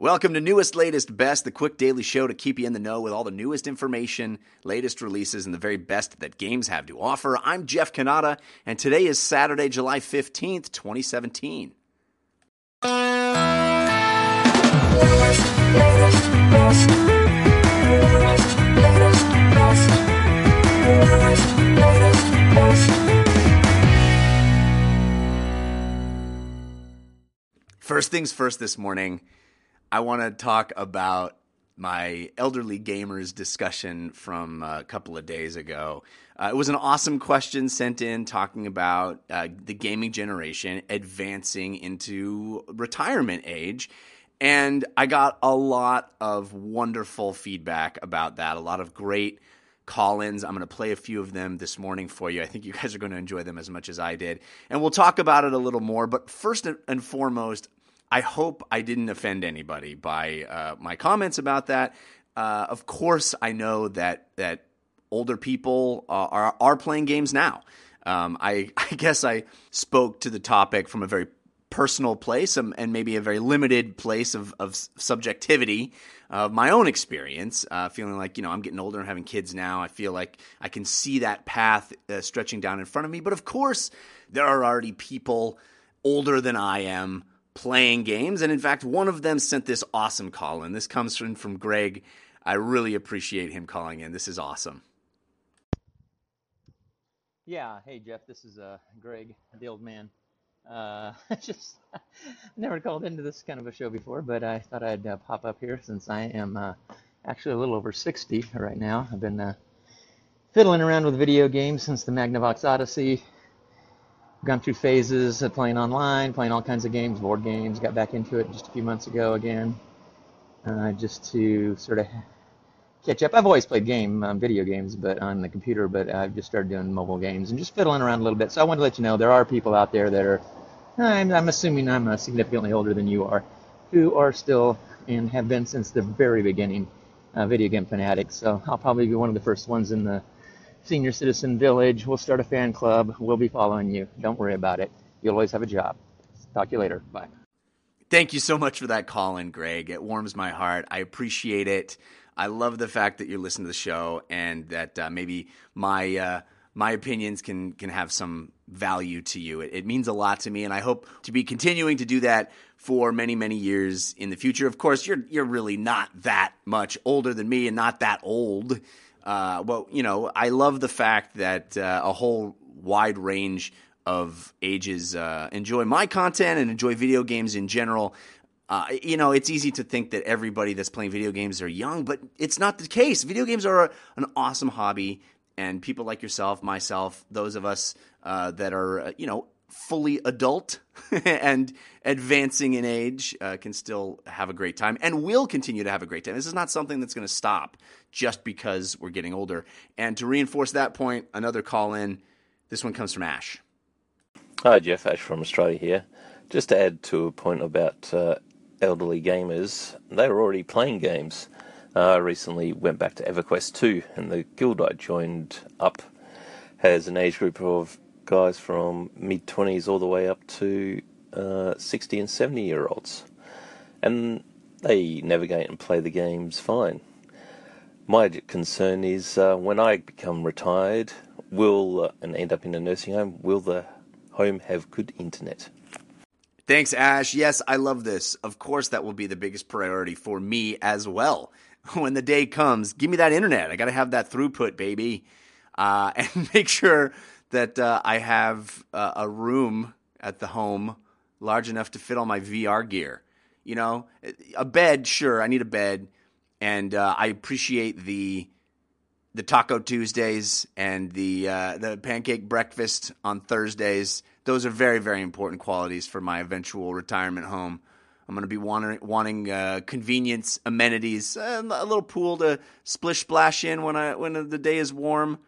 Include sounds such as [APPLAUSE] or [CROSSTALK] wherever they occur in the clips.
Welcome to Newest, Latest, Best, the quick daily show to keep you in the know with all the newest information, latest releases, and the very best that games have to offer. I'm Jeff Cannata, and today is Saturday, July 15th, 2017. First things first this morning, I want to talk about my elderly gamers discussion from a couple of days ago. Uh, it was an awesome question sent in talking about uh, the gaming generation advancing into retirement age. And I got a lot of wonderful feedback about that, a lot of great call ins. I'm going to play a few of them this morning for you. I think you guys are going to enjoy them as much as I did. And we'll talk about it a little more. But first and foremost, I hope I didn't offend anybody by uh, my comments about that. Uh, of course, I know that that older people uh, are are playing games now. Um, I, [LAUGHS] I guess I spoke to the topic from a very personal place um, and maybe a very limited place of, of subjectivity of my own experience, uh, feeling like, you know, I'm getting older and having kids now. I feel like I can see that path uh, stretching down in front of me. But of course, there are already people older than I am playing games. And in fact, one of them sent this awesome call in. This comes from, from Greg. I really appreciate him calling in. This is awesome. Yeah. Hey, Jeff. This is uh, Greg, the old man. Uh, [LAUGHS] just [LAUGHS] never called into this kind of a show before, but I thought I'd uh, pop up here since I am uh, actually a little over 60 right now. I've been uh, fiddling around with video games since the Magnavox Odyssey gone through phases of playing online, playing all kinds of games, board games. Got back into it just a few months ago again, uh, just to sort of catch up. I've always played game, um, video games, but on the computer. But I've just started doing mobile games and just fiddling around a little bit. So I wanted to let you know there are people out there that are. I'm, I'm assuming I'm uh, significantly older than you are, who are still and have been since the very beginning uh, video game fanatics. So I'll probably be one of the first ones in the Senior Citizen Village. We'll start a fan club. We'll be following you. Don't worry about it. You'll always have a job. Talk to you later. Bye. Thank you so much for that call in, Greg. It warms my heart. I appreciate it. I love the fact that you're listening to the show and that uh, maybe my uh, my opinions can can have some value to you. It, it, means a lot to me, and I hope to be continuing to do that for many many years in the future. Of course, you're you're really not that much older than me, and not that old uh, well, you know, I love the fact that uh, a whole wide range of ages uh, enjoy my content and enjoy video games in general. Uh, you know, it's easy to think that everybody that's playing video games are young, but it's not the case. Video games are a, an awesome hobby, and people like yourself, myself, those of us uh, that are, uh, you know, fully adult [LAUGHS] and advancing in age uh, can still have a great time and will continue to have a great time. This is not something that's going to stop just because we're getting older. And to reinforce that point, another call in. This one comes from Ash. Hi, Jeff Ash from Australia here. Just to add to a point about uh, elderly gamers, they were already playing games. Uh, I recently went back to EverQuest 2, and the guild I joined up has an age group of guys from mid 20s all the way up to uh, 60 and 70 year olds. And they navigate and play the games fine. My concern is uh, when I become retired, will uh, and end up in a nursing home, will the home have good internet? Thanks, Ash. Yes, I love this. Of course, that will be the biggest priority for me as well. [LAUGHS] When the day comes, give me that internet. I got to have that throughput, baby. Uh, [LAUGHS] and make sure that uh, I have uh, a room at the home large enough to fit all my VR gear. You know, a bed, sure, I need a bed, and uh, I appreciate the the Taco Tuesdays and the uh, the pancake breakfast on Thursdays. Those are very very important qualities for my eventual retirement home. I'm going to be wanting, wanting uh, convenience, amenities, a little pool to splish splash in when I when the day is warm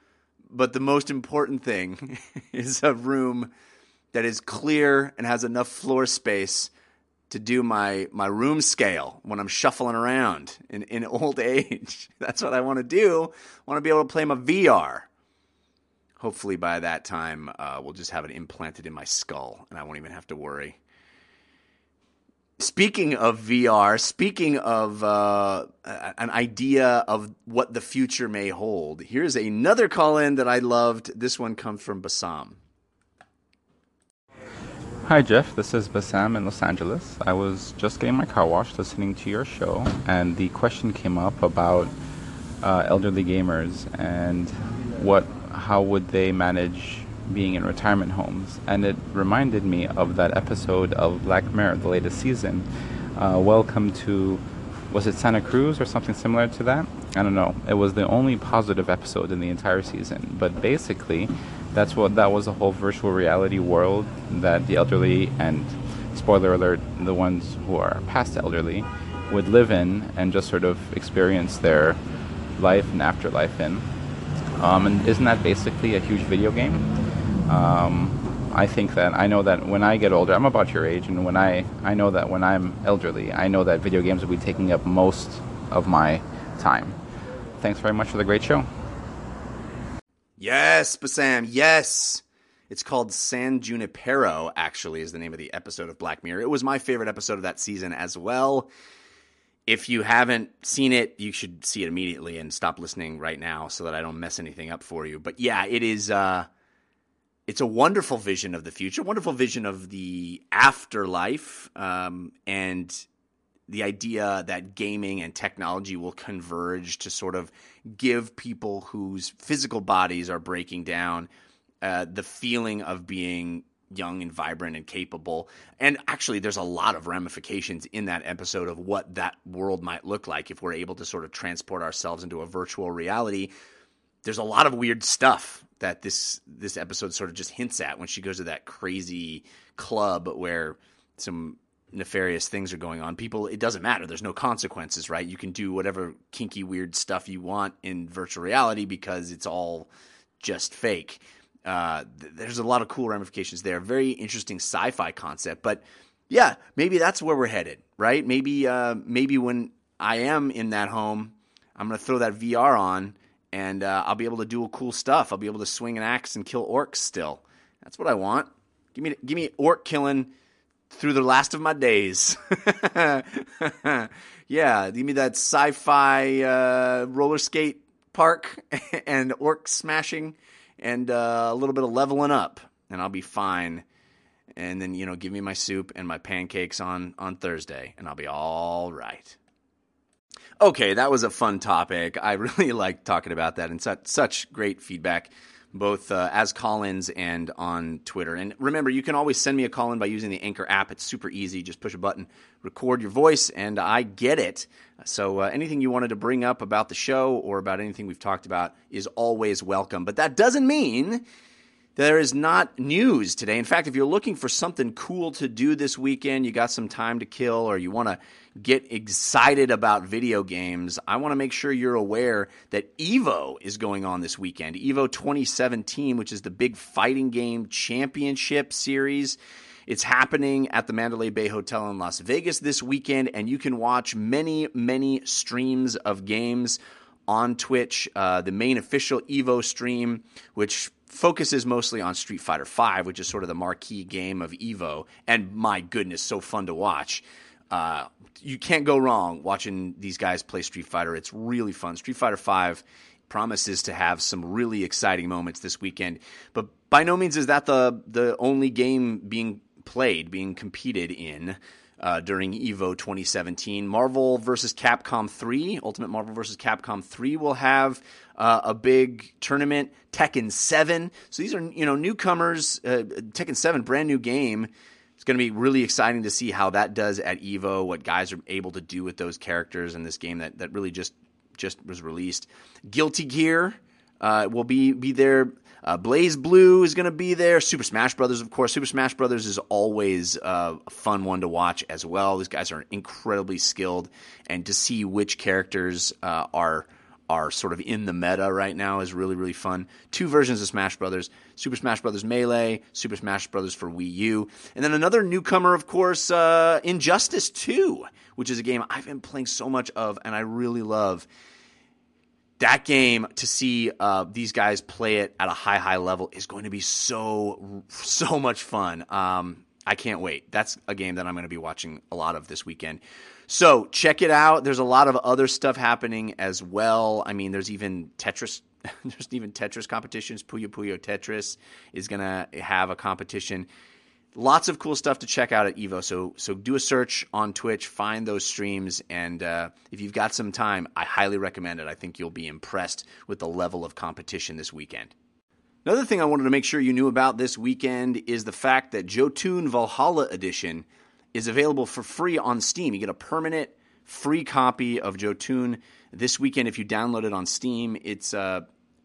but the most important thing [LAUGHS] is a room that is clear and has enough floor space to do my my room scale when I'm shuffling around in, in old [LAUGHS] age. That's what I want to do. I want to be able to play my VR. Hopefully by that time uh, we'll just have it implanted in my skull and I won't even have to worry. Speaking of VR, speaking of uh, an idea of what the future may hold, here's another call in that I loved. This one comes from Bassam. Hi, Jeff. This is Bassam in Los Angeles. I was just getting my car washed listening to your show, and the question came up about uh, elderly gamers and what, how would they manage being in retirement homes, and it reminded me of that episode of Black Mirror, the latest season. Uh, welcome to, was it Santa Cruz or something similar to that? I don't know. It was the only positive episode in the entire season, but basically, that's what that was a whole virtual reality world that the elderly and spoiler alert, the ones who are past elderly would live in and just sort of experience their life and afterlife in. Um, and isn't that basically a huge video game? Um, I think that I know that when I get older, I'm about your age, and when I I know that when I'm elderly, I know that video games will be taking up most of my time. Thanks very much for the great show. Yes, Bassam, yes. It's called San Junipero, actually, is the name of the episode of Black Mirror. It was my favorite episode of that season as well. If you haven't seen it, you should see it immediately and stop listening right now so that I don't mess anything up for you. But yeah, it is uh it's a wonderful vision of the future, wonderful vision of the afterlife, um, and the idea that gaming and technology will converge to sort of give people whose physical bodies are breaking down uh, the feeling of being young and vibrant and capable. And actually, there's a lot of ramifications in that episode of what that world might look like if we're able to sort of transport ourselves into a virtual reality. There's a lot of weird stuff that this this episode sort of just hints at when she goes to that crazy club where some nefarious things are going on. People, it doesn't matter. There's no consequences, right? You can do whatever kinky, weird stuff you want in virtual reality because it's all just fake. Uh, th- there's a lot of cool ramifications there. Very interesting sci-fi concept, but yeah, maybe that's where we're headed, right? Maybe, uh, maybe when I am in that home, I'm gonna throw that VR on and uh, I'll be able to do cool stuff. I'll be able to swing an axe and kill orcs still. That's what I want. Give me, give me orc killing through the last of my days. [LAUGHS] yeah, give me that sci-fi uh, roller skate park [LAUGHS] and orc smashing and uh, a little bit of leveling up, and I'll be fine. And then you know, give me my soup and my pancakes on on Thursday, and I'll be all right. Okay, that was a fun topic. I [LAUGHS] really like talking about that, and such such great feedback both uh, as call-ins and on Twitter. And remember, you can always send me a call-in by using the Anchor app. It's super easy. Just push a button, record your voice, and I get it. So uh, anything you wanted to bring up about the show or about anything we've talked about is always welcome. But that doesn't mean there is not news today. In fact, if you're looking for something cool to do this weekend, you got some time to kill, or you want to get excited about video games, I want to make sure you're aware that EVO is going on this weekend. EVO 2017, which is the big fighting game championship series. It's happening at the Mandalay Bay Hotel in Las Vegas this weekend, and you can watch many, many streams of games on Twitch. Uh, the main official Evo stream, which focuses mostly on Street Fighter V, which is sort of the marquee game of Evo, and my goodness, so fun to watch. Uh, you can't go wrong watching these guys play Street Fighter. It's really fun. Street Fighter V promises to have some really exciting moments this weekend, but by no means is that the the only game being played, being competed in. Uh, during Evo 2017. Marvel vs. Capcom 3, Ultimate Marvel vs. Capcom 3 will have uh, a big tournament. Tekken 7. So these are you know newcomers. Uh, Tekken 7, brand new game. It's going to be really exciting to see how that does at Evo. What guys are able to do with those characters in this game that that really just just was released. Guilty Gear uh, will be be there. Uh, BlazBlue is going to be there. Super Smash Brothers, of course. Super Smash Brothers is always uh, a fun one to watch as well. These guys are incredibly skilled, and to see which characters uh, are are sort of in the meta right now is really really fun. Two versions of Smash Brothers: Super Smash Brothers Melee, Super Smash Brothers for Wii U, and then another newcomer, of course, uh, Injustice Two, which is a game I've been playing so much of and I really love that game to see uh, these guys play it at a high high level is going to be so so much fun um, I can't wait. That's a game that I'm going to be watching a lot of this weekend. So check it out. There's a lot of other stuff happening as well. I mean, there's even Tetris. [LAUGHS] there's even Tetris competitions. Puyo Puyo Tetris is going to have a competition. Lots of cool stuff to check out at Evo. So so do a search on Twitch, find those streams, and uh, if you've got some time, I highly recommend it. I think you'll be impressed with the level of competition this weekend. Another thing I wanted to make sure you knew about this weekend is the fact that Jotun Valhalla Edition is available for free on Steam. You get a permanent free copy of Jotun this weekend if you download it on Steam. It's uh,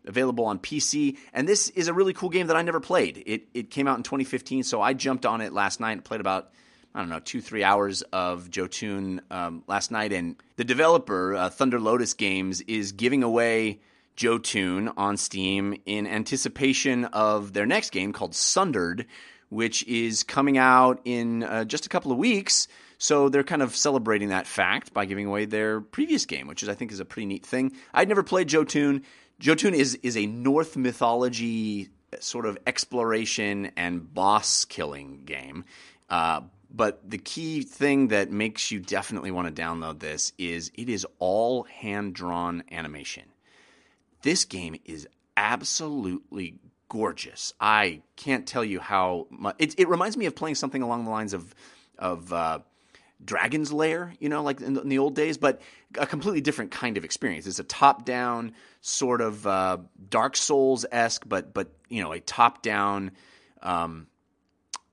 available on PC, and this is a really cool game that I never played. It it came out in 2015, so I jumped on it last night and played about I don't know two three hours of Jotun um, last night. And the developer uh, Thunder Lotus Games is giving away Jotun on Steam in anticipation of their next game called Sundered, which is coming out in uh, just a couple of weeks. So they're kind of celebrating that fact by giving away their previous game, which is I think is a pretty neat thing. I'd never played Jotun. Jotun is is a Norse mythology sort of exploration and boss killing game. Uh, but the key thing that makes you definitely want to download this is it is all hand drawn animation. This game is absolutely gorgeous. I can't tell you how much. It, it reminds me of playing something along the lines of of uh, Dragon's Lair, you know, like in the, in the, old days, but a completely different kind of experience. It's a top down sort of uh, Dark Souls esque, but but you know, a top down. Um,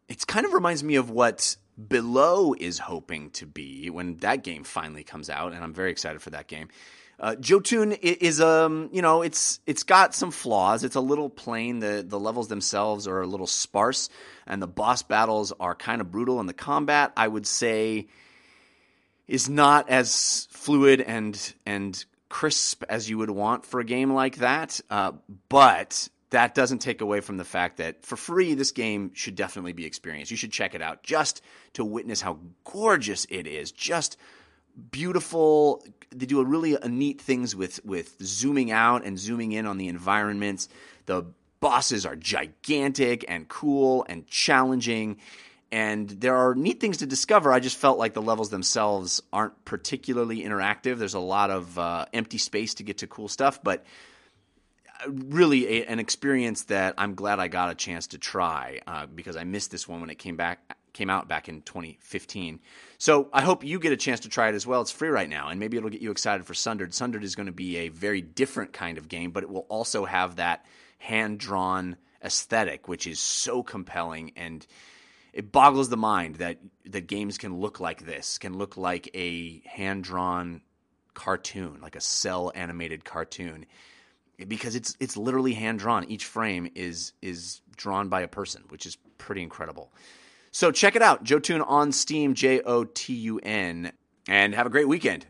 it kind of reminds me of what Below is hoping to be when that game finally comes out, and I'm very excited for that game. Uh, Jotun is um you know it's it's got some flaws. It's a little plain. The the levels themselves are a little sparse, and the boss battles are kind of brutal. And the combat, I would say, is not as fluid and and crisp as you would want for a game like that. Uh, but that doesn't take away from the fact that for free, this game should definitely be experienced. You should check it out just to witness how gorgeous it is. Just beautiful. They do a really a neat things with with zooming out and zooming in on the environments. The bosses are gigantic and cool and challenging. And there are neat things to discover. I just felt like the levels themselves aren't particularly interactive. There's a lot of uh, empty space to get to cool stuff, but uh, really a, an experience that I'm glad I got a chance to try uh, because I missed this one when it came back came out back in 2015. So I hope you get a chance to try it as well. It's free right now, and maybe it'll get you excited for Sundered. Sundered is going to be a very different kind of game, but it will also have that hand drawn aesthetic, which is so compelling and it boggles the mind that that games can look like this, can look like a hand drawn cartoon, like a cel animated cartoon, because it's it's literally hand drawn. Each frame is is drawn by a person, which is pretty incredible. So check it out, Jotun on Steam, J O T U N, and have a great weekend.